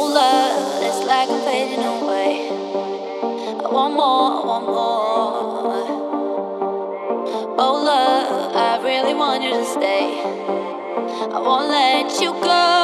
old love it's like I'm fading away. I want more, I want more. Oh love, I really want you to stay. I won't let you go.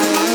Yeah.